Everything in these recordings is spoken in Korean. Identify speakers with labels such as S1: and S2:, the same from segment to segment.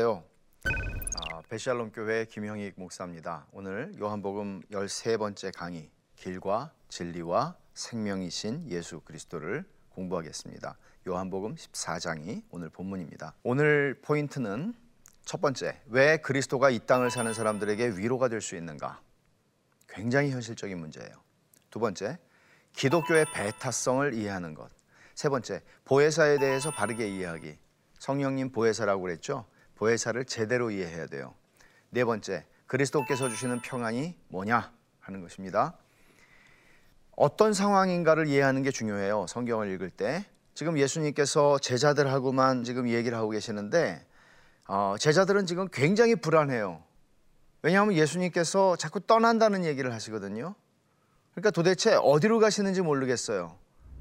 S1: 안녕하세요. 아, 베샬롬 교회 김형익 목사입니다. 오늘 요한복음 13번째 강의 길과 진리와 생명이신 예수 그리스도를 공부하겠습니다. 요한복음 14장이 오늘 본문입니다. 오늘 포인트는 첫 번째, 왜 그리스도가 이 땅을 사는 사람들에게 위로가 될 수 있는가? 굉장히 현실적인 문제예요. 두 번째, 기독교의 배타성을 이해하는 것. 세 번째, 보혜사에 대해서 바르게 이해하기. 성령님 보혜사라고 그랬죠? 보혜사를 제대로 이해해야 돼요. 네 번째, 그리스도께서 주시는 평안이 뭐냐 하는 것입니다. 어떤 상황인가를 이해하는 게 중요해요. 성경을 읽을 때. 지금 예수님께서 제자들하고만 지금 얘기를 하고 계시는데 어, 제자들은 지금 굉장히 불안해요. 왜냐하면 예수님께서 자꾸 떠난다는 얘기를 하시거든요. 그러니까 도대체 어디로 가시는지 모르겠어요.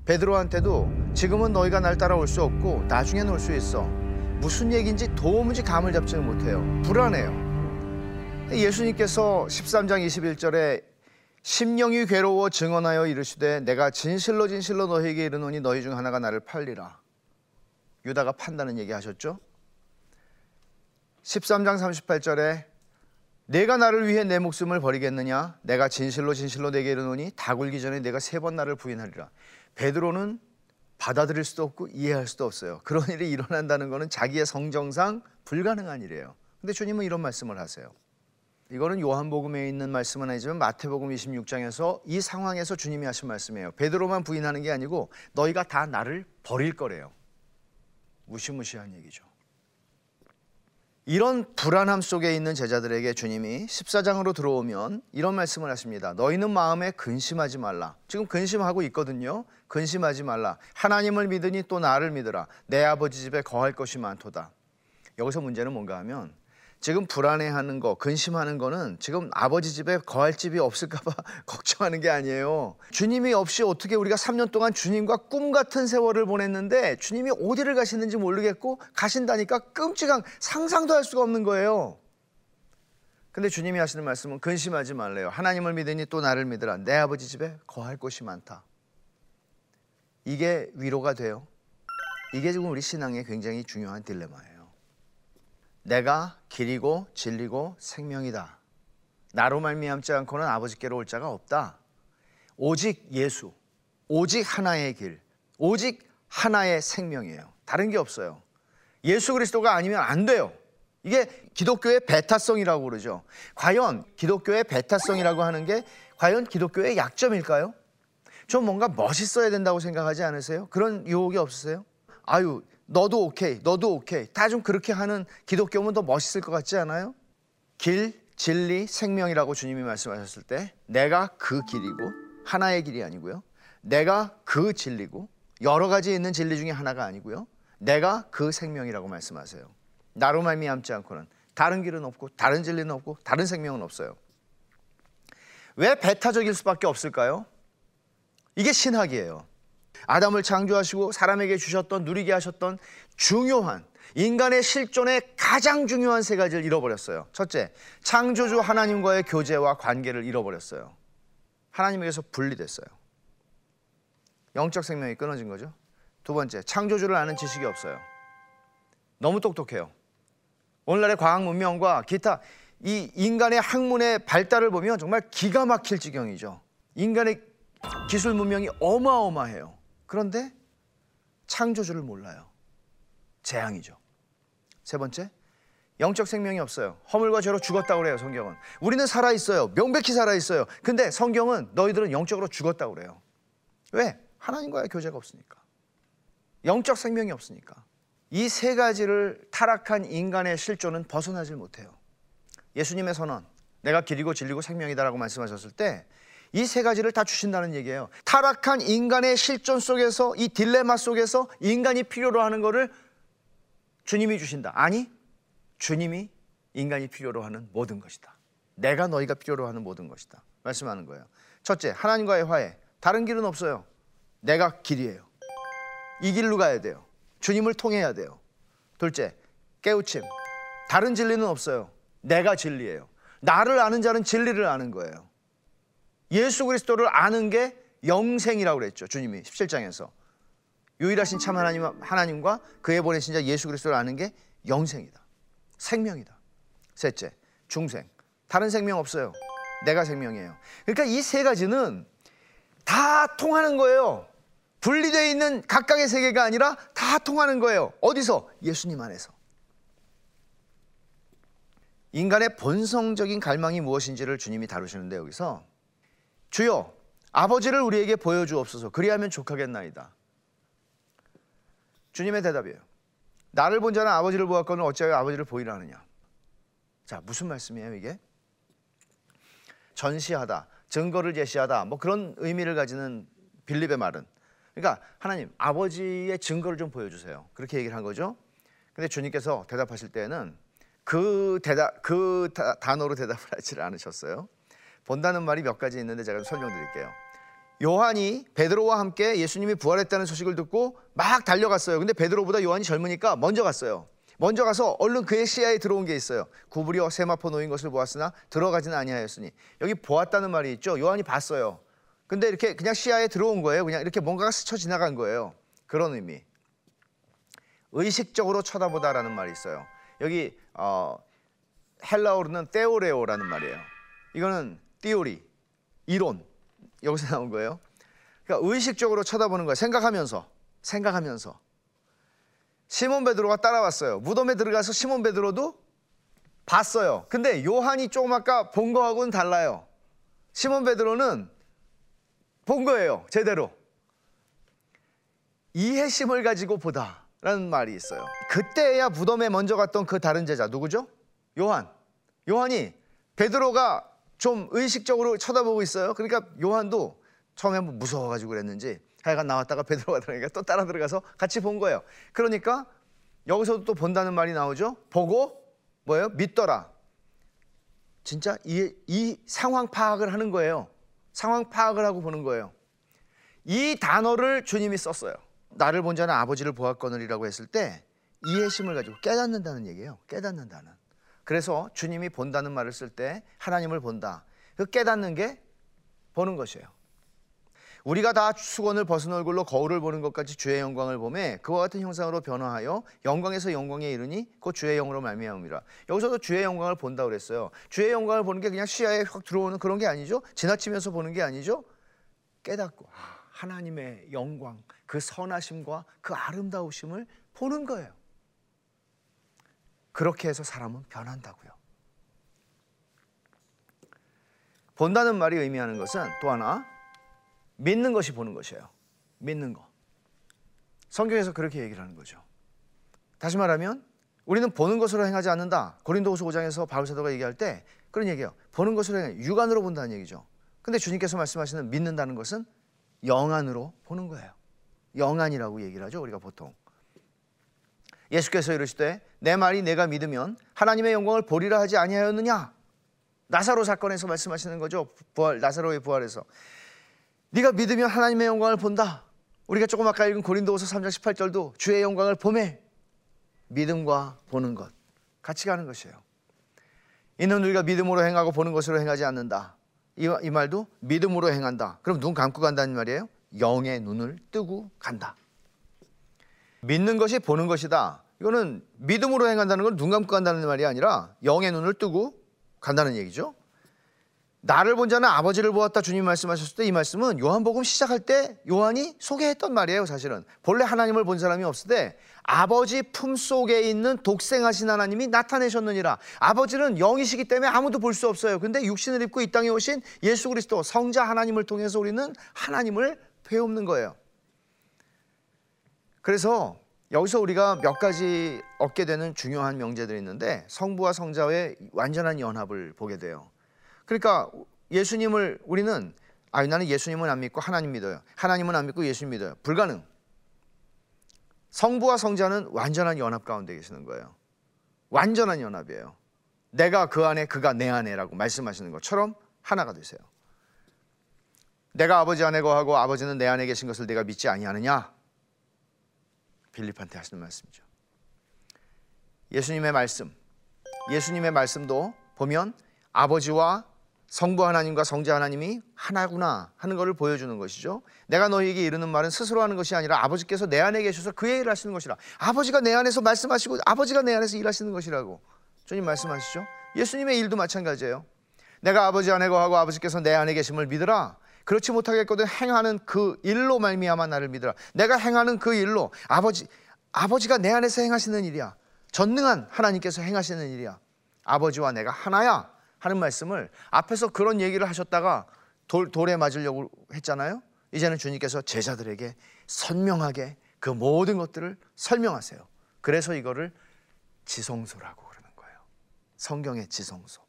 S1: 베드로한테도 지금은 너희가 날 따라올 수 없고 나중에는 올수 있어. 무슨 얘기인지 도무지 감을 잡지는 못해요. 불안해요. 예수님께서 13장 21절에 심령이 괴로워 증언하여 이르시되 내가 진실로 진실로 너희에게 이르노니 너희 중 하나가 나를 팔리라. 유다가 판다는 얘기 하셨죠? 13장 38절에 내가 나를 위해 내 목숨을 버리겠느냐? 내가 진실로 진실로 내게 이르노니 다 굴기 전에 내가 세 번 나를 부인하리라. 베드로는 받아들일 수도 없고 이해할 수도 없어요. 그런 일이 일어난다는 것은 자기의 성정상 불가능한 일이에요. 근데 주님은 이런 말씀을 하세요. 이거는 요한복음에 있는 말씀은 아니지만 마태복음 26장에서 이 상황에서 주님이 하신 말씀이에요. 베드로만 부인하는 게 아니고 너희가 다 나를 버릴 거래요. 무시무시한 얘기죠. 이런 불안함 속에 있는 제자들에게 주님이 14장으로 들어오면 이런 말씀을 하십니다. 너희는 마음에 근심하지 말라. 지금 근심하고 있거든요. 근심하지 말라. 하나님을 믿으니 또 나를 믿으라. 내 아버지 집에 거할 것이 많도다. 여기서 문제는 뭔가 하면 지금 불안해하는 거, 근심하는 거는 지금 아버지 집에 거할 집이 없을까 봐 걱정하는 게 아니에요. 주님이 없이 어떻게 우리가 3년 동안 주님과 꿈 같은 세월을 보냈는데 주님이 어디를 가시는지 모르겠고 가신다니까 끔찍한 상상도 할 수가 없는 거예요. 근데 주님이 하시는 말씀은 근심하지 말래요. 하나님을 믿으니 또 나를 믿으라. 내 아버지 집에 거할 곳이 많다. 이게 위로가 돼요. 이게 지금 우리 신앙의 굉장히 중요한 딜레마예요. 내가 길이고 진리고 생명이다. 나로 말미암지 않고는 아버지께로 올 자가 없다. 오직 예수, 오직 하나의 길, 오직 하나의 생명이에요. 다른 게 없어요. 예수 그리스도가 아니면 안 돼요. 이게 기독교의 배타성이라고 그러죠. 과연 기독교의 배타성이라고 하는 게 과연 기독교의 약점일까요? 좀 뭔가 멋있어야 된다고 생각하지 않으세요? 그런 유혹이 없으세요? 아유, 너도 오케이, 너도 오케이. 다 좀 그렇게 하는 기독교면 더 멋있을 것 같지 않아요? 길, 진리, 생명이라고 주님이 말씀하셨을 때 내가 그 길이고 하나의 길이 아니고요. 내가 그 진리고 여러 가지 있는 진리 중에 하나가 아니고요. 내가 그 생명이라고 말씀하세요. 나로 말미암지 않고는 다른 길은 없고 다른 진리는 없고 다른 생명은 없어요. 왜 배타적일 수밖에 없을까요? 이게 신학이에요. 아담을 창조하시고 사람에게 주셨던 누리게 하셨던 중요한 인간의 실존의 가장 중요한 세 가지를 잃어버렸어요. 첫째, 창조주 하나님과의 교제와 관계를 잃어버렸어요. 하나님에게서 분리됐어요. 영적 생명이 끊어진 거죠. 두 번째, 창조주를 아는 지식이 없어요. 너무 똑똑해요. 오늘날의 과학 문명과 기타 이 인간의 학문의 발달을 보면 정말 기가 막힐 지경이죠. 인간의 기술 문명이 어마어마해요. 그런데 창조주를 몰라요. 재앙이죠. 세 번째, 영적 생명이 없어요. 허물과 죄로 죽었다고 그래요, 성경은. 우리는 살아 있어요. 명백히 살아 있어요. 근데 성경은 너희들은 영적으로 죽었다고 그래요. 왜? 하나님과의 교제가 없으니까. 영적 생명이 없으니까. 이 세 가지를 타락한 인간의 실존은 벗어나질 못해요. 예수님의 선언, 내가 길이고 진리고 생명이다라고 말씀하셨을 때 이 세 가지를 다 주신다는 얘기예요. 타락한 인간의 실존 속에서 이 딜레마 속에서 인간이 필요로 하는 것을 주님이 주신다. 아니, 주님이 인간이 필요로 하는 모든 것이다. 내가 너희가 필요로 하는 모든 것이다. 말씀하는 거예요. 첫째, 하나님과의 화해. 다른 길은 없어요. 내가 길이에요. 이 길로 가야 돼요. 주님을 통해야 돼요. 둘째, 깨우침. 다른 진리는 없어요. 내가 진리예요. 나를 아는 자는 진리를 아는 거예요. 예수 그리스도를 아는 게 영생이라고 그랬죠. 주님이 17장에서. 유일하신 참 하나님, 하나님과 그의 보내신 자 예수 그리스도를 아는 게 영생이다. 생명이다. 셋째, 중생. 다른 생명 없어요. 내가 생명이에요. 그러니까 이 세 가지는 다 통하는 거예요. 분리되어 있는 각각의 세계가 아니라 다 통하는 거예요. 어디서? 예수님 안에서. 인간의 본성적인 갈망이 무엇인지를 주님이 다루시는데 여기서 주여 아버지를 우리에게 보여주옵소서 그리하면 족하겠나이다. 주님의 대답이에요. 나를 본 자는 아버지를 보았거늘 어찌하여 아버지를 보이라 하느냐. 자 무슨 말씀이에요 이게? 전시하다, 증거를 제시하다 뭐 그런 의미를 가지는 빌립의 말은 그러니까 하나님 아버지의 증거를 좀 보여주세요. 그렇게 얘기를 한 거죠. 근데 주님께서 대답하실 때는 그 대답 그 다, 단어로 대답을 하지 않으셨어요. 본다는 말이 몇 가지 있는데 제가 설명드릴게요. 요한이 베드로와 함께 예수님이 부활했다는 소식을 듣고 막 달려갔어요. 근데 베드로보다 요한이 젊으니까 먼저 갔어요. 먼저 가서 얼른 그의 시야에 들어온 게 있어요. 구부려 세마포 놓인 것을 보았으나 들어가지는 아니하였으니 여기 보았다는 말이 있죠. 요한이 봤어요. 근데 이렇게 그냥 시야에 들어온 거예요. 그냥 이렇게 뭔가가 스쳐 지나간 거예요. 그런 의미. 의식적으로 쳐다보다라는 말이 있어요. 여기 어, 헬라어로는 테오레오라는 말이에요. 이거는 띠오리, 이론 여기서 나온 거예요. 그러니까 의식적으로 쳐다보는 거예요. 생각하면서, 생각하면서. 시몬 베드로가 따라왔어요. 무덤에 들어가서 시몬 베드로도 봤어요. 근데 요한이 조금 아까 본 거하고는 달라요. 시몬 베드로는 본 거예요. 제대로. 이해심을 가지고 보다라는 말이 있어요. 그때야 무덤에 먼저 갔던 그 다른 제자 누구죠? 요한. 요한이 베드로가 좀 의식적으로 쳐다보고 있어요. 그러니까 요한도 처음에 한번 무서워가지고 그랬는지 하여간 나왔다가 베드로가 들어가니까 또 따라 들어가서 같이 본 거예요. 그러니까 여기서도 또 본다는 말이 나오죠. 보고 뭐예요? 믿더라. 진짜 이, 이 상황 파악을 하는 거예요. 상황 파악을 하고 보는 거예요. 이 단어를 주님이 썼어요. 나를 본 자는 아버지를 보았거늘이라고 했을 때 이해심을 가지고 깨닫는다는 얘기예요. 깨닫는다는. 그래서 주님이 본다는 말을 쓸 때 하나님을 본다. 그 깨닫는 게 보는 것이에요. 우리가 다 수건을 벗은 얼굴로 거울을 보는 것까지 주의 영광을 보매 그와 같은 형상으로 변화하여 영광에서 영광에 이르니 곧 주의 영으로 말미암음이라. 여기서도 주의 영광을 본다 그랬어요. 주의 영광을 보는 게 그냥 시야에 확 들어오는 그런 게 아니죠. 지나치면서 보는 게 아니죠. 깨닫고 아, 하나님의 영광, 그 선하심과 그 아름다우심을 보는 거예요. 그렇게 해서 사람은 변한다고요. 본다는 말이 의미하는 것은 또 하나 믿는 것이 보는 것이에요. 믿는 거. 성경에서 그렇게 얘기를 하는 거죠. 다시 말하면 우리는 보는 것으로 행하지 않는다. 고린도후서 5장에서 바울 사도가 얘기할 때 그런 얘기예요. 보는 것으로 행 육안으로 본다는 얘기죠. 근데 주님께서 말씀하시는 믿는다는 것은 영안으로 보는 거예요. 영안이라고 얘기를 하죠. 우리가 보통. 예수께서 이르시되 내 말이 내가 믿으면 하나님의 영광을 보리라 하지 아니하였느냐? 나사로 사건에서 말씀하시는 거죠. 부활 나사로의 부활에서 네가 믿으면 하나님의 영광을 본다. 우리가 조금 아까 읽은 고린도후서 3장 18절도 주의 영광을 보매 믿음과 보는 것 같이 가는 것이에요. 이는 우리가 믿음으로 행하고 보는 것으로 행하지 않는다. 이, 이 말도 믿음으로 행한다. 그럼 눈 감고 간다는 말이에요. 영의 눈을 뜨고 간다. 믿는 것이 보는 것이다. 이거는 믿음으로 행한다는 건 눈 감고 간다는 말이 아니라 영의 눈을 뜨고 간다는 얘기죠. 나를 본 자는 아버지를 보았다 주님 말씀하셨을 때 이 말씀은 요한복음 시작할 때 요한이 소개했던 말이에요 사실은 본래 하나님을 본 사람이 없을 때 아버지 품속에 있는 독생하신 하나님이 나타내셨느니라 아버지는 영이시기 때문에 아무도 볼 수 없어요 근데 육신을 입고 이 땅에 오신 예수 그리스도 성자 하나님을 통해서 우리는 하나님을 배우는 거예요 그래서 여기서 우리가 몇 가지 얻게 되는 중요한 명제들이 있는데 성부와 성자의 완전한 연합을 보게 돼요 그러니까 예수님을 우리는 아 나는 예수님은 안 믿고 하나님 믿어요. 하나님은 안 믿고 예수님 믿어요. 불가능. 성부와 성자는 완전한 연합 가운데 계시는 거예요. 완전한 연합이에요. 내가 그 안에 그가 내 안에라고 말씀하시는 것처럼 하나가 되세요. 내가 아버지 안에 거하고 아버지는 내 안에 계신 것을 내가 믿지 아니하느냐? 빌립한테 하시는 말씀이죠. 예수님의 말씀, 예수님의 말씀도 보면 아버지와 성부 하나님과 성자 하나님이 하나구나 하는 것을 보여주는 것이죠. 내가 너희에게 이르는 말은 스스로 하는 것이 아니라 아버지께서 내 안에 계셔서 그의 일을 하시는 것이라. 아버지가 내 안에서 말씀하시고 아버지가 내 안에서 일하시는 것이라고 주님 말씀하시죠. 예수님의 일도 마찬가지예요. 내가 아버지 안에 거하고 아버지께서 내 안에 계심을 믿으라. 그렇지 못하겠거든 행하는 그 일로 말미암아 나를 믿으라. 내가 행하는 그 일로 아버지 아버지가 내 안에서 행하시는 일이야. 전능한 하나님께서 행하시는 일이야. 아버지와 내가 하나야 하는 말씀을 앞에서 그런 얘기를 하셨다가 돌, 돌에 맞으려고 했잖아요. 이제는 주님께서 제자들에게 선명하게 그 모든 것들을 설명하세요. 그래서 이거를 지성소라고 그러는 거예요. 성경의 지성소.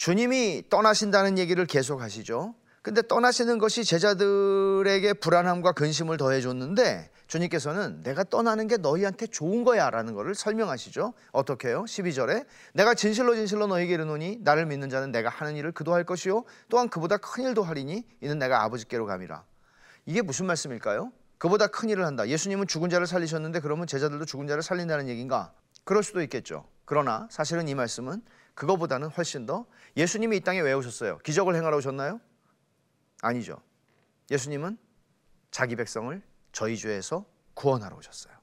S1: 주님이 떠나신다는 얘기를 계속 하시죠. 근데 떠나시는 것이 제자들에게 불안함과 근심을 더해 줬는데 주님께서는 내가 떠나는 게 너희한테 좋은 거야라는 것을 설명하시죠. 어떻게 해요? 12절에 내가 진실로 진실로 너희에게 이르노니 나를 믿는 자는 내가 하는 일을 그도 할 것이요 또한 그보다 큰 일도 하리니 이는 내가 아버지께로 감이라. 이게 무슨 말씀일까요? 그보다 큰 일을 한다. 예수님은 죽은 자를 살리셨는데 그러면 제자들도 죽은 자를 살린다는 얘기인가? 그럴 수도 있겠죠. 그러나 사실은 이 말씀은 그거보다는 훨씬 더 예수님이 이 땅에 왜 오셨어요? 기적을 행하러 오셨나요? 아니죠. 예수님은 자기 백성을 저희 죄에서 구원하러 오셨어요.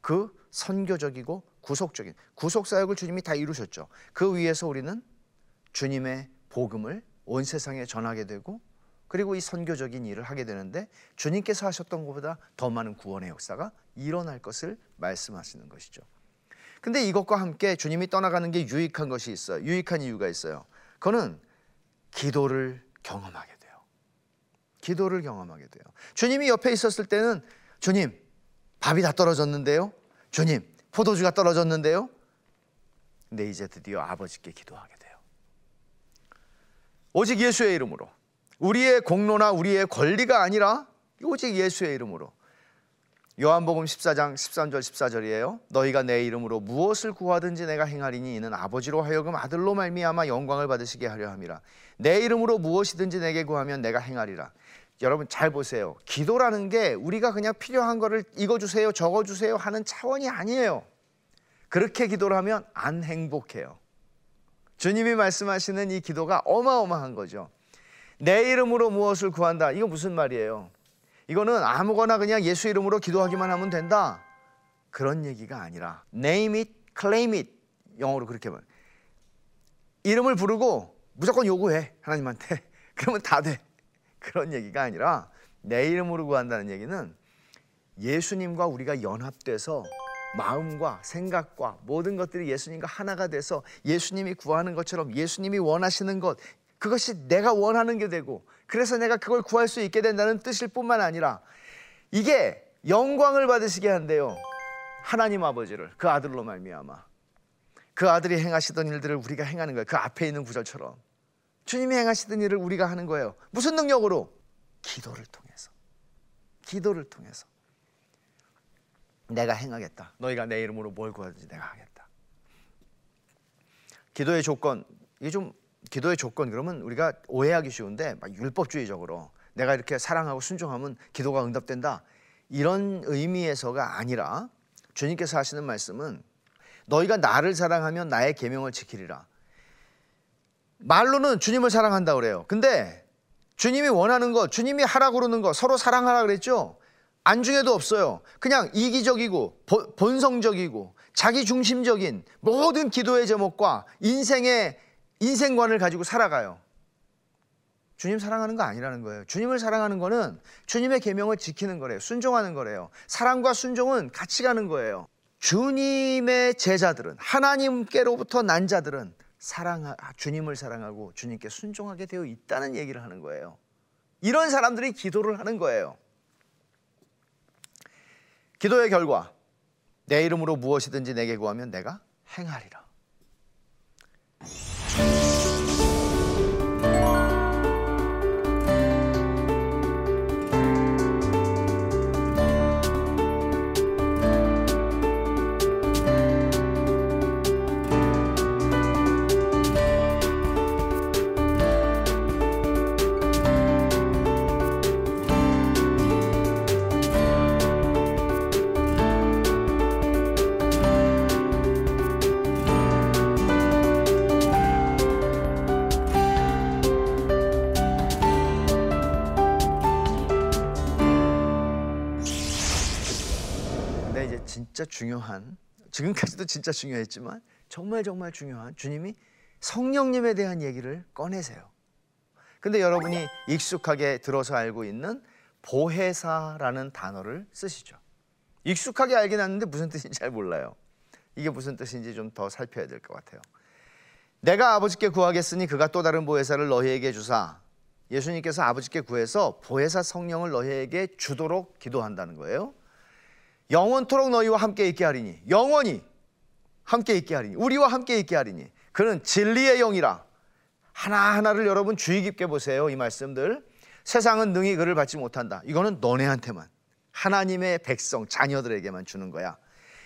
S1: 그 선교적이고 구속적인 구속 사역을 주님이 다 이루셨죠. 그 위에서 우리는 주님의 복음을 온 세상에 전하게 되고 그리고 이 선교적인 일을 하게 되는데 주님께서 하셨던 것보다 더 많은 구원의 역사가 일어날 것을 말씀하시는 것이죠. 근데 이것과 함께 주님이 떠나가는 게 유익한 것이 있어요. 유익한 이유가 있어요. 그거는 기도를 경험하게 돼요. 기도를 경험하게 돼요. 주님이 옆에 있었을 때는 주님, 밥이 다 떨어졌는데요. 주님, 포도주가 떨어졌는데요. 근데 이제 드디어 아버지께 기도하게 돼요. 오직 예수의 이름으로 우리의 공로나 우리의 권리가 아니라 오직 예수의 이름으로 요한복음 14장 13절 14절이에요. 너희가 내 이름으로 무엇을 구하든지 내가 행하리니 이는 아버지로 하여금 아들로 말미암아 영광을 받으시게 하려 함이라. 내 이름으로 무엇이든지 내게 구하면 내가 행하리라. 여러분 잘 보세요. 기도라는 게 우리가 그냥 필요한 거를 이거 주세요, 저거 주세요 하는 차원이 아니에요. 그렇게 기도를 하면 안 행복해요. 주님이 말씀하시는 이 기도가 어마어마한 거죠. 내 이름으로 무엇을 구한다. 이거 무슨 말이에요? 이거는 아무거나 그냥 예수 이름으로 기도하기만 하면 된다. 그런 얘기가 아니라 name it, claim it. 영어로 그렇게 말. 이름을 부르고 무조건 요구해 하나님한테. 그러면 다 돼. 그런 얘기가 아니라 내 이름으로 구한다는 얘기는 예수님과 우리가 연합돼서 마음과 생각과 모든 것들이 예수님과 하나가 돼서 예수님이 구하는 것처럼 예수님이 원하시는 것 그것이 내가 원하는 게 되고 그래서 내가 그걸 구할 수 있게 된다는 뜻일 뿐만 아니라 이게 영광을 받으시게 한대요. 하나님 아버지를 그 아들로 말미암아 그 아들이 행하시던 일들을 우리가 행하는 거예요. 그 앞에 있는 구절처럼 주님이 행하시던 일을 우리가 하는 거예요. 무슨 능력으로? 기도를 통해서. 기도를 통해서. 내가 행하겠다. 너희가 내 이름으로 뭘 구하든지 내가 하겠다. 기도의 조건 이게 좀 기도의 조건 그러면 우리가 오해하기 쉬운데 막 율법주의적으로 내가 이렇게 사랑하고 순종하면 기도가 응답된다 이런 의미에서가 아니라 주님께서 하시는 말씀은 너희가 나를 사랑하면 나의 계명을 지키리라. 말로는 주님을 사랑한다 그래요. 근데 주님이 원하는 것, 주님이 하라 그러는 것, 서로 사랑하라 그랬죠. 안중에도 없어요. 그냥 이기적이고 본성적이고 자기 중심적인 모든 기도의 제목과 인생의 인생관을 가지고 살아가요. 주님 사랑하는 거 아니라는 거예요. 주님을 사랑하는 거는 주님의 계명을 지키는 거래요. 순종하는 거래요. 사랑과 순종은 같이 가는 거예요. 주님의 제자들은 하나님께로부터 난 자들은 사랑 주님을 사랑하고 주님께 순종하게 되어 있다는 얘기를 하는 거예요. 이런 사람들이 기도를 하는 거예요. 기도의 결과 내 이름으로 무엇이든지 내게 구하면 내가 행하리라. 진 중요한 지금까지도 진짜 중요했지만 정말 정말 중요한 주님이 성령님에 대한 얘기를 꺼내세요. 근데 여러분이 익숙하게 들어서 알고 있는 보혜사라는 단어를 쓰시죠. 익숙하게 알긴 하는데 무슨 뜻인지 잘 몰라요. 이게 무슨 뜻인지 좀 더 살펴야 될 것 같아요. 내가 아버지께 구하겠으니 그가 또 다른 보혜사를 너희에게 주사. 예수님께서 아버지께 구해서 보혜사 성령을 너희에게 주도록 기도한다는 거예요. 영원토록 너희와 함께 있게 하리니 영원히 함께 있게 하리니 우리와 함께 있게 하리니 그는 진리의 영이라. 하나하나를 여러분 주의 깊게 보세요 이 말씀들. 세상은 능히 그를 받지 못한다. 이거는 너네한테만 하나님의 백성 자녀들에게만 주는 거야.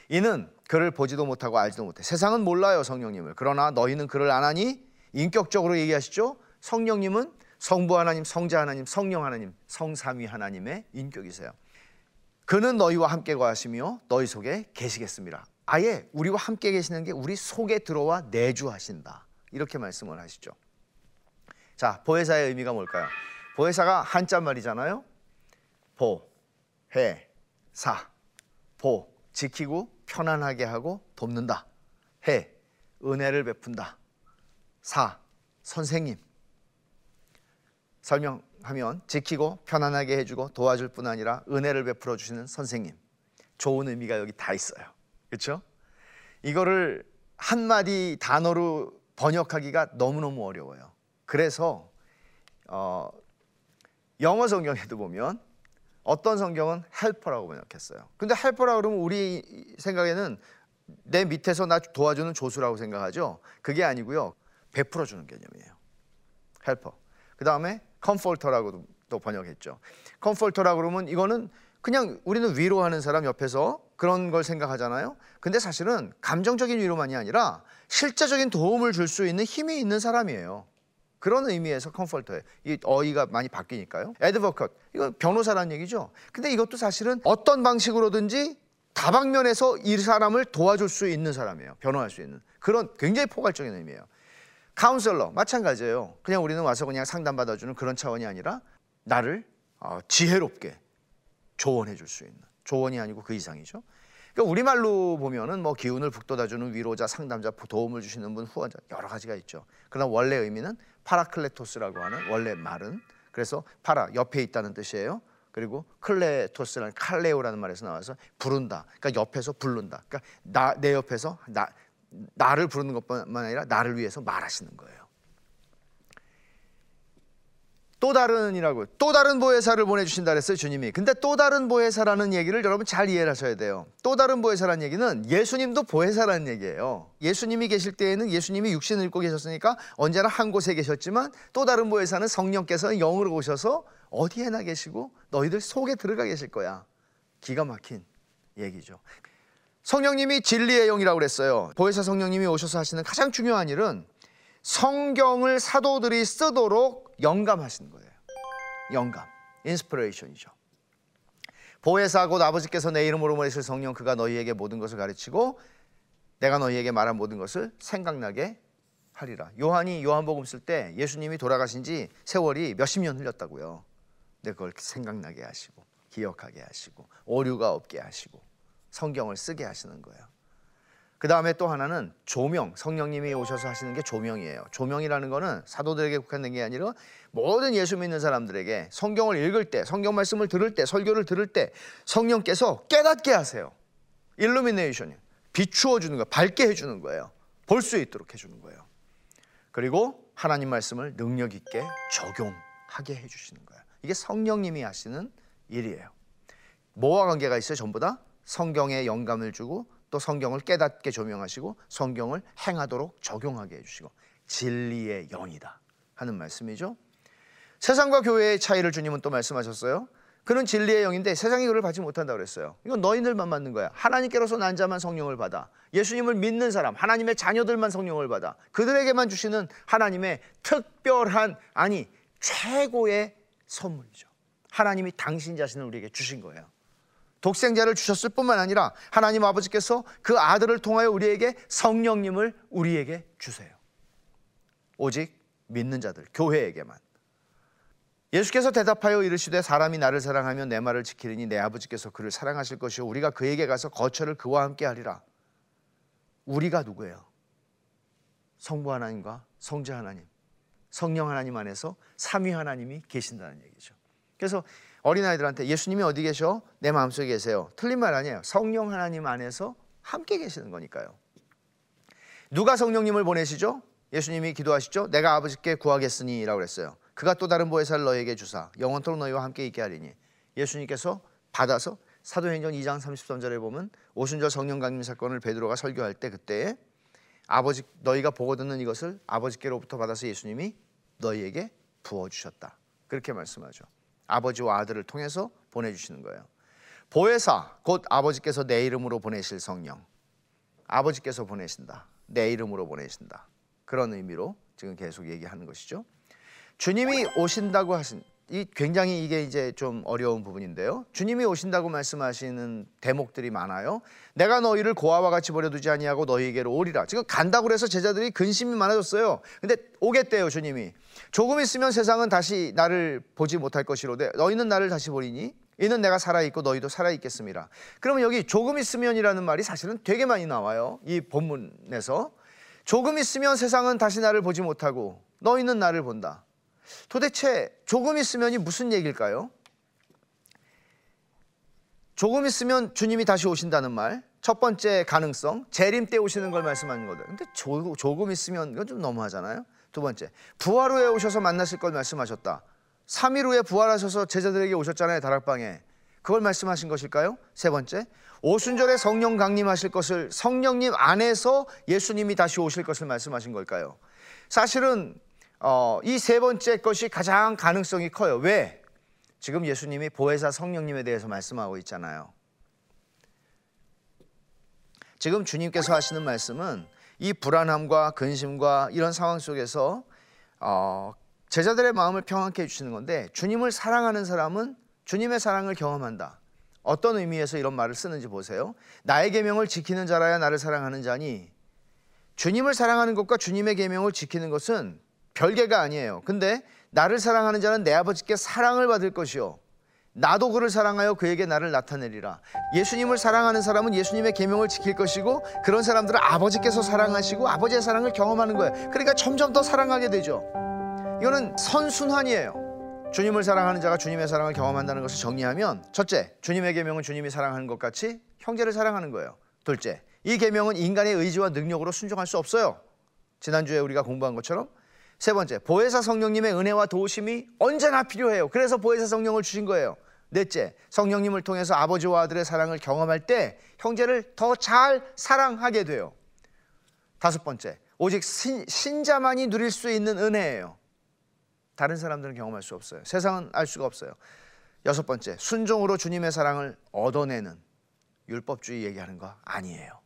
S1: 이는 그를 보지도 못하고 알지도 못해. 세상은 몰라요 성령님을. 그러나 너희는 그를 아나니 인격적으로 얘기하시죠. 성령님은 성부 하나님 성자 하나님 성령 하나님 성삼위 하나님의 인격이세요 그는 너희와 함께 거하시며 너희 속에 계시겠습니다. 아예 우리와 함께 계시는 게 우리 속에 들어와 내주하신다. 이렇게 말씀을 하시죠. 자, 보혜사의 의미가 뭘까요? 보혜사가 한자 말이잖아요. 보, 해, 사. 보, 지키고 편안하게 하고 돕는다. 해, 은혜를 베푼다. 사, 선생님. 설명 하면 지키고 편안하게 해주고 도와줄 뿐 아니라 은혜를 베풀어 주시는 선생님. 좋은 의미가 여기 다 있어요. 그렇죠? 이거를 한 마디 단어로 번역하기가 너무너무 어려워요. 그래서 어, 영어 성경에도 보면 어떤 성경은 헬퍼라고 번역했어요. 근데 헬퍼라 그러면 우리 생각에는 내 밑에서 나 도와주는 조수라고 생각하죠. 그게 아니고요. 베풀어 주는 개념이에요. helper. 그 다음에 comforter라고도 또 번역했죠. comforter라 그러면 이거는 그냥 우리는 위로하는 사람 옆에서 그런 걸 생각하잖아요. 근데 사실은 감정적인 위로만이 아니라 실제적인 도움을 줄 수 있는 힘이 있는 사람이에요. 그런 의미에서 comforter예요. 이 어휘가 많이 바뀌니까요. advocate 이거 변호사라는 얘기죠. 근데 이것도 사실은 어떤 방식으로든지 다방면에서 이 사람을 도와줄 수 있는 사람이에요. 변호할 수 있는 그런 굉장히 포괄적인 의미예요. counselor 마찬가지예요. 그냥 우리는 와서 그냥 상담받아주는 그런 차원이 아니라 나를 어, 지혜롭게 조언해 줄 수 있는 조언이 아니고 그 이상이죠. 그러니까 우리말로 보면은 뭐 기운을 북돋아주는 위로자, 상담자, 도움을 주시는 분, 후원자 여러 가지가 있죠. 그러나 원래 의미는 παράκλητος라고 하는 원래 말은 그래서 παρά 옆에 있다는 뜻이에요. 그리고 κλητος라는 칼레오라는 말에서 나와서 부른다. 그러니까 옆에서 부른다. 그러니까 나 내 옆에서 나 나를 부르는 것뿐만 아니라 나를 위해서 말하시는 거예요. 또 다른이라고 또 다른 보혜사를 보내주신다 그랬어요 주님이. 근데 또 다른 보혜사라는 얘기를 여러분 잘 이해를 하셔야 돼요. 또 다른 보혜사라는 얘기는 예수님도 보혜사라는 얘기예요. 예수님이 계실 때에는 예수님이 육신을 입고 계셨으니까 언제나 한 곳에 계셨지만 또 다른 보혜사는 성령께서는 영으로 오셔서 어디에나 계시고 너희들 속에 들어가 계실 거야. 기가 막힌 얘기죠 성령님이 진리의 영이라고 그랬어요. 보혜사 성령님이 오셔서 하시는 가장 중요한 일은 성경을 사도들이 쓰도록 영감하시는 거예요. 영감, 인스피레이션이죠. 보혜사 곧 아버지께서 내 이름으로 보내실 성령 그가 너희에게 모든 것을 가르치고 내가 너희에게 말한 모든 것을 생각나게 하리라. 요한이 요한복음 쓸 때 예수님이 돌아가신 지 세월이 몇십 년 흘렸다고요. 근데 그걸 생각나게 하시고 기억하게 하시고 오류가 없게 하시고 성경을 쓰게 하시는 거예요. 그 다음에 또 하나는 조명, 성령님이 오셔서 하시는 게 조명이에요. 조명이라는 거는 사도들에게 국한된 게 아니라 모든 예수 믿는 사람들에게 성경을 읽을 때, 성경 말씀을 들을 때, 설교를 들을 때 성령께서 깨닫게 하세요. 일루미네이션이 비추어 주는 거, 밝게 해주는 거예요. 볼 수 있도록 해주는 거예요. 그리고 하나님 말씀을 능력 있게 적용하게 해주시는 거예요. 이게 성령님이 하시는 일이에요. 뭐와 관계가 있어요? 전부 다 성경에 영감을 주고 또 성경을 깨닫게 조명하시고 성경을 행하도록 적용하게 해주시고 진리의 영이다 하는 말씀이죠. 세상과 교회의 차이를 주님은 또 말씀하셨어요. 그는 진리의 영인데 세상이 그를 받지 못한다 그랬어요. 이건 너희들만 받는 거야. 하나님께로서 난 자만 성령을 받아. 예수님을 믿는 사람, 하나님의 자녀들만 성령을 받아. 그들에게만 주시는 하나님의 특별한 아니 최고의 선물이죠. 하나님이 당신 자신을 우리에게 주신 거예요. 독생자를 주셨을 뿐만 아니라 하나님 아버지께서 그 아들을 통하여 우리에게 성령님을 우리에게 주세요. 오직 믿는 자들, 교회에게만. 예수께서 대답하여 이르시되 사람이 나를 사랑하면 내 말을 지키리니 내 아버지께서 그를 사랑하실 것이요 우리가 그에게 가서 거처를 그와 함께 하리라. 우리가 누구예요? 성부 하나님과 성자 하나님, 성령 하나님 안에서 삼위 하나님이 계신다는 얘기죠. 그래서 어린아이들한테 예수님이 어디 계셔? 내 마음속에 계세요. 틀린 말 아니에요. 성령 하나님 안에서 함께 계시는 거니까요. 누가 성령님을 보내시죠? 예수님이 기도하시죠. 내가 아버지께 구하겠으니라고 그랬어요. 그가 또 다른 보혜사를 너에게 주사 영원토록 너희와 함께 있게 하리니 예수님께서 받아서 사도행전 2장 33절에 보면 오순절 성령 강림 사건을 베드로가 설교할 때 그때 아버지 너희가 보고 듣는 이것을 아버지께로부터 받아서 예수님이 너희에게 부어 주셨다. 그렇게 말씀하죠. 아버지와 아들을 통해서 보내 주시는 거예요. 보혜사 곧 아버지께서 내 이름으로 보내실 성령. 아버지께서 보내신다. 내 이름으로 보내신다. 그런 의미로 지금 계속 얘기하는 것이죠. 주님이 오신다고 하신 이 굉장히 이게 이제 좀 어려운 부분인데요. 주님이 오신다고 말씀하시는 대목들이 많아요. 내가 너희를 고아와 같이 버려두지 아니하고 너희에게로 오리라. 지금 간다고 그래서 제자들이 근심이 많아졌어요. 근데 오겠대요, 주님이. 조금 있으면 세상은 다시 나를 보지 못할 것이로되 너희는 나를 다시 보리니 이는 내가 살아 있고 너희도 살아 있겠습니다. 그러면 여기 조금 있으면이라는 말이 사실은 되게 많이 나와요. 이 본문에서 조금 있으면 세상은 다시 나를 보지 못하고 너희는 나를 본다. 도대체 조금 있으면이 무슨 얘기일까요? 조금 있으면 주님이 다시 오신다는 말. 첫 번째 가능성, 재림 때 오시는 걸 말씀하는 거죠. 근데 조, 조금 있으면 이건 좀 너무하잖아요. 두 번째, 부활 후에 오셔서 만나실 걸 말씀하셨다. 3일 후에 부활하셔서 제자들에게 오셨잖아요, 다락방에. 그걸 말씀하신 것일까요? 세 번째, 오순절에 성령 강림하실 것을 성령님 안에서 예수님이 다시 오실 것을 말씀하신 걸까요? 사실은 어, 이 세 번째 것이 가장 가능성이 커요. 왜? 지금 예수님이 보혜사 성령님에 대해서 말씀하고 있잖아요. 지금 주님께서 하시는 말씀은 이 불안함과 근심과 이런 상황 속에서 어, 제자들의 마음을 평안케 해주시는 건데 주님을 사랑하는 사람은 주님의 사랑을 경험한다. 어떤 의미에서 이런 말을 쓰는지 보세요. 나의 계명을 지키는 자라야 나를 사랑하는 자니 주님을 사랑하는 것과 주님의 계명을 지키는 것은 별개가 아니에요. 근데 나를 사랑하는 자는 내 아버지께 사랑을 받을 것이요. 나도 그를 사랑하여 그에게 나를 나타내리라. 예수님을 사랑하는 사람은 예수님의 계명을 지킬 것이고 그런 사람들은 아버지께서 사랑하시고 아버지의 사랑을 경험하는 거예요. 그러니까 점점 더 사랑하게 되죠. 이거는 선순환이에요. 주님을 사랑하는 자가 주님의 사랑을 경험한다는 것을 정리하면 첫째, 주님의 계명은 주님이 사랑하는 것 같이 형제를 사랑하는 거예요. 둘째, 이 계명은 인간의 의지와 능력으로 순종할 수 없어요. 지난주에 우리가 공부한 것처럼 세 번째, 보혜사 성령님의 은혜와 도우심이 언제나 필요해요. 그래서 보혜사 성령을 주신 거예요. 넷째, 성령님을 통해서 아버지와 아들의 사랑을 경험할 때 형제를 더 잘 사랑하게 돼요. 다섯 번째, 오직 신, 신자만이 누릴 수 있는 은혜예요. 다른 사람들은 경험할 수 없어요. 세상은 알 수가 없어요. 여섯 번째, 순종으로 주님의 사랑을 얻어내는 율법주의 얘기하는 거 아니에요.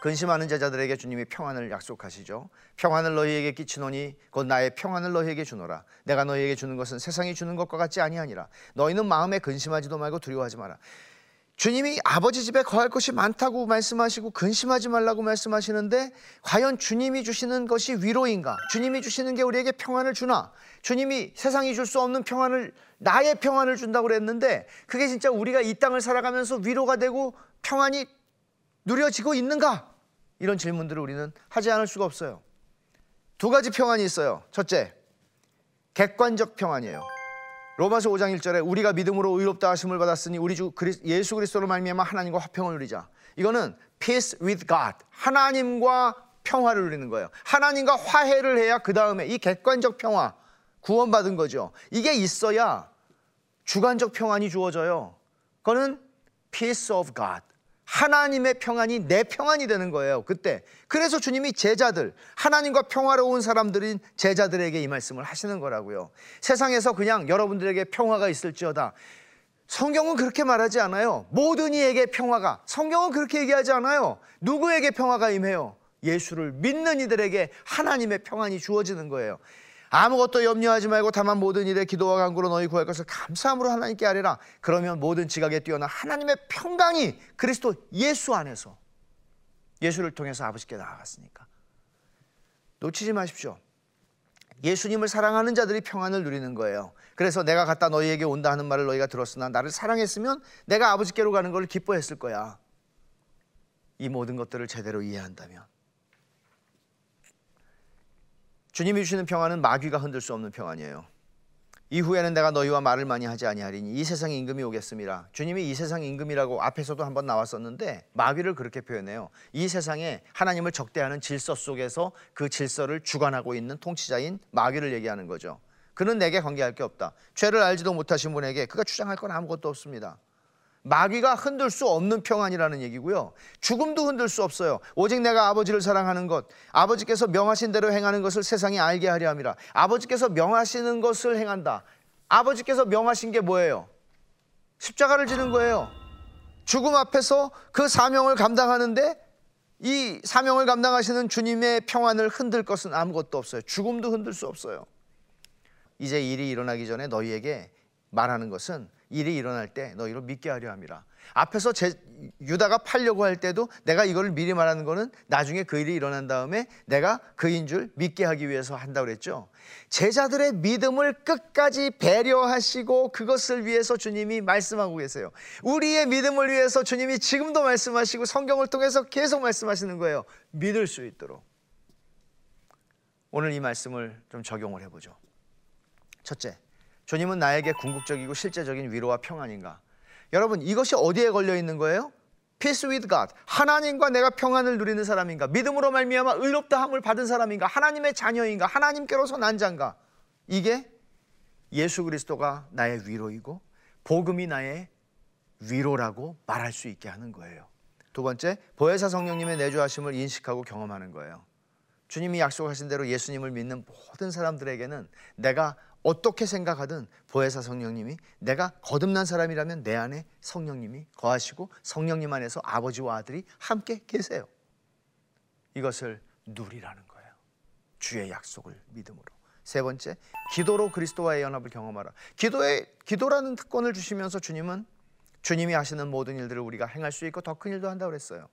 S1: 근심하는 제자들에게 주님이 평안을 약속하시죠. 평안을 너희에게 끼치노니 곧 나의 평안을 너희에게 주노라. 내가 너희에게 주는 것은 세상이 주는 것과 같지 아니하니라. 너희는 마음에 근심하지도 말고 두려워하지 마라. 주님이 아버지 집에 거할 것이 많다고 말씀하시고 근심하지 말라고 말씀하시는데 과연 주님이 주시는 것이 위로인가? 주님이 주시는 게 우리에게 평안을 주나? 주님이 세상이 줄 수 없는 평안을 나의 평안을 준다고 그랬는데 그게 진짜 우리가 이 땅을 살아가면서 위로가 되고 평안이 누려지고 있는가? 이런 질문들을 우리는 하지 않을 수가 없어요. 두 가지 평안이 있어요. 첫째, 객관적 평안이에요. 로마서 5장 1절에 우리가 믿음으로 의롭다 하심을 받았으니 우리 주 예수 그리스도로 말미암아 하나님과 화평을 누리자. 이거는 peace with God. 하나님과 평화를 누리는 거예요. 하나님과 화해를 해야 그 다음에 이 객관적 평화 구원받은 거죠. 이게 있어야 주관적 평안이 주어져요. 그거는 peace of God. 하나님의 평안이 내 평안이 되는 거예요. 그때. 그래서 주님이 제자들, 하나님과 평화로운 사람들인 제자들에게 이 말씀을 하시는 거라고요. 세상에서 그냥 여러분들에게 평화가 있을지어다. 성경은 그렇게 말하지 않아요. 모든 이에게 평화가. 성경은 그렇게 얘기하지 않아요. 누구에게 평화가 임해요? 예수를 믿는 이들에게 하나님의 평안이 주어지는 거예요. 아무것도 염려하지 말고 다만 모든 일에 기도와 간구로 너희 구할 것을 감사함으로 하나님께 아뢰라. 그러면 모든 지각에 뛰어난 하나님의 평강이 그리스도 예수 안에서 예수를 통해서 아버지께 나아갔으니까. 놓치지 마십시오. 예수님을 사랑하는 자들이 평안을 누리는 거예요. 그래서 내가 갔다 너희에게 온다 하는 말을 너희가 들었으나 나를 사랑했으면 내가 아버지께로 가는 것을 기뻐했을 거야. 이 모든 것들을 제대로 이해한다면 주님이 주시는 평안은 마귀가 흔들 수 없는 평안이에요. 이후에는 내가 너희와 말을 많이 하지 아니하리니 이 세상 임금이 오겠습니다. 주님이 이 세상 임금이라고 앞에서도 한번 나왔었는데 마귀를 그렇게 표현해요. 이 세상에 하나님을 적대하는 질서 속에서 그 질서를 주관하고 있는 통치자인 마귀를 얘기하는 거죠. 그는 내게 관계할 게 없다. 죄를 알지도 못하신 분에게 그가 주장할 건 아무것도 없습니다. 마귀가 흔들 수 없는 평안이라는 얘기고요. 죽음도 흔들 수 없어요. 오직 내가 아버지를 사랑하는 것, 아버지께서 명하신 대로 행하는 것을 세상이 알게 하려 함이라. 아버지께서 명하시는 것을 행한다. 아버지께서 명하신 게 뭐예요? 십자가를 지는 거예요. 죽음 앞에서 그 사명을 감당하는데 이 사명을 감당하시는 주님의 평안을 흔들 것은 아무것도 없어요. 죽음도 흔들 수 없어요. 이제 일이 일어나기 전에 너희에게 말하는 것은 일이 일어날 때 너희를 믿게 하려 함이라. 앞에서 제, 유다가 팔려고 할 때도 내가 이걸 미리 말하는 거는 나중에 그 일이 일어난 다음에 내가 그인 줄 믿게 하기 위해서 한다고 그랬죠. 제자들의 믿음을 끝까지 배려하시고 그것을 위해서 주님이 말씀하고 계세요. 우리의 믿음을 위해서 주님이 지금도 말씀하시고 성경을 통해서 계속 말씀하시는 거예요. 믿을 수 있도록. 오늘 이 말씀을 좀 적용을 해보죠. 첫째, 주님은 나에게 궁극적이고 실제적인 위로와 평안인가? 여러분, 이것이 어디에 걸려 있는 거예요? Peace with God. 하나님과 내가 평안을 누리는 사람인가? 믿음으로 말미암아 의롭다 함을 받은 사람인가? 하나님의 자녀인가? 하나님께로서 난 자인가? 이게 예수 그리스도가 나의 위로이고 복음이 나의 위로라고 말할 수 있게 하는 거예요. 두 번째, 보혜사 성령님의 내주하심을 인식하고 경험하는 거예요. 주님이 약속하신 대로 예수님을 믿는 모든 사람들에게는 내가 어떻게 생각하든 보혜사 성령님이 내가 거듭난 사람이라면 내 안에 성령님이 거하시고 성령님 안에서 아버지와 아들이 함께 계세요. 이것을 누리라는 거예요. 주의 약속을 믿음으로. 세 번째, 기도로 그리스도와의 연합을 경험하라. 기도의 기도라는 특권을 주시면서 주님은 주님이 하시는 모든 일들을 우리가 행할 수 있고 더 큰 일도 한다고 그랬어요.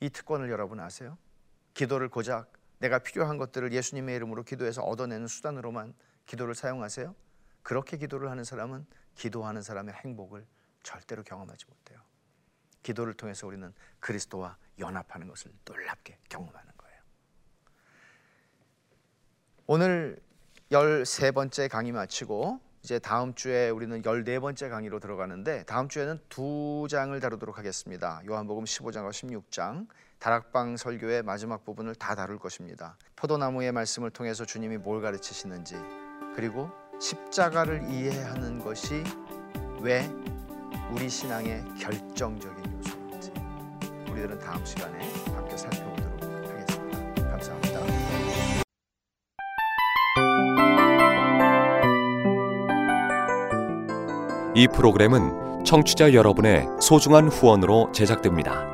S1: 이 특권을 여러분 아세요? 기도를 고작 내가 필요한 것들을 예수님의 이름으로 기도해서 얻어내는 수단으로만 기도를 사용하세요? 그렇게 기도를 하는 사람은 기도하는 사람의 행복을 절대로 경험하지 못해요. 기도를 통해서 우리는 그리스도와 연합하는 것을 놀랍게 경험하는 거예요. 오늘 13번째 강의 마치고 이제 다음 주에 우리는 14번째 강의로 들어가는데 다음 주에는 두 장을 다루도록 하겠습니다. 요한복음 15장과 16장. 다락방 설교의 마지막 부분을 다 다룰 것입니다. 포도나무의 말씀을 통해서 주님이 뭘 가르치시는지 그리고 십자가를 이해하는 것이 왜 우리 신앙의 결정적인 요소인지 우리들은 다음 시간에 함께 살펴보도록 하겠습니다. 감사합니다.
S2: 이 프로그램은 청취자 여러분의 소중한 후원으로 제작됩니다.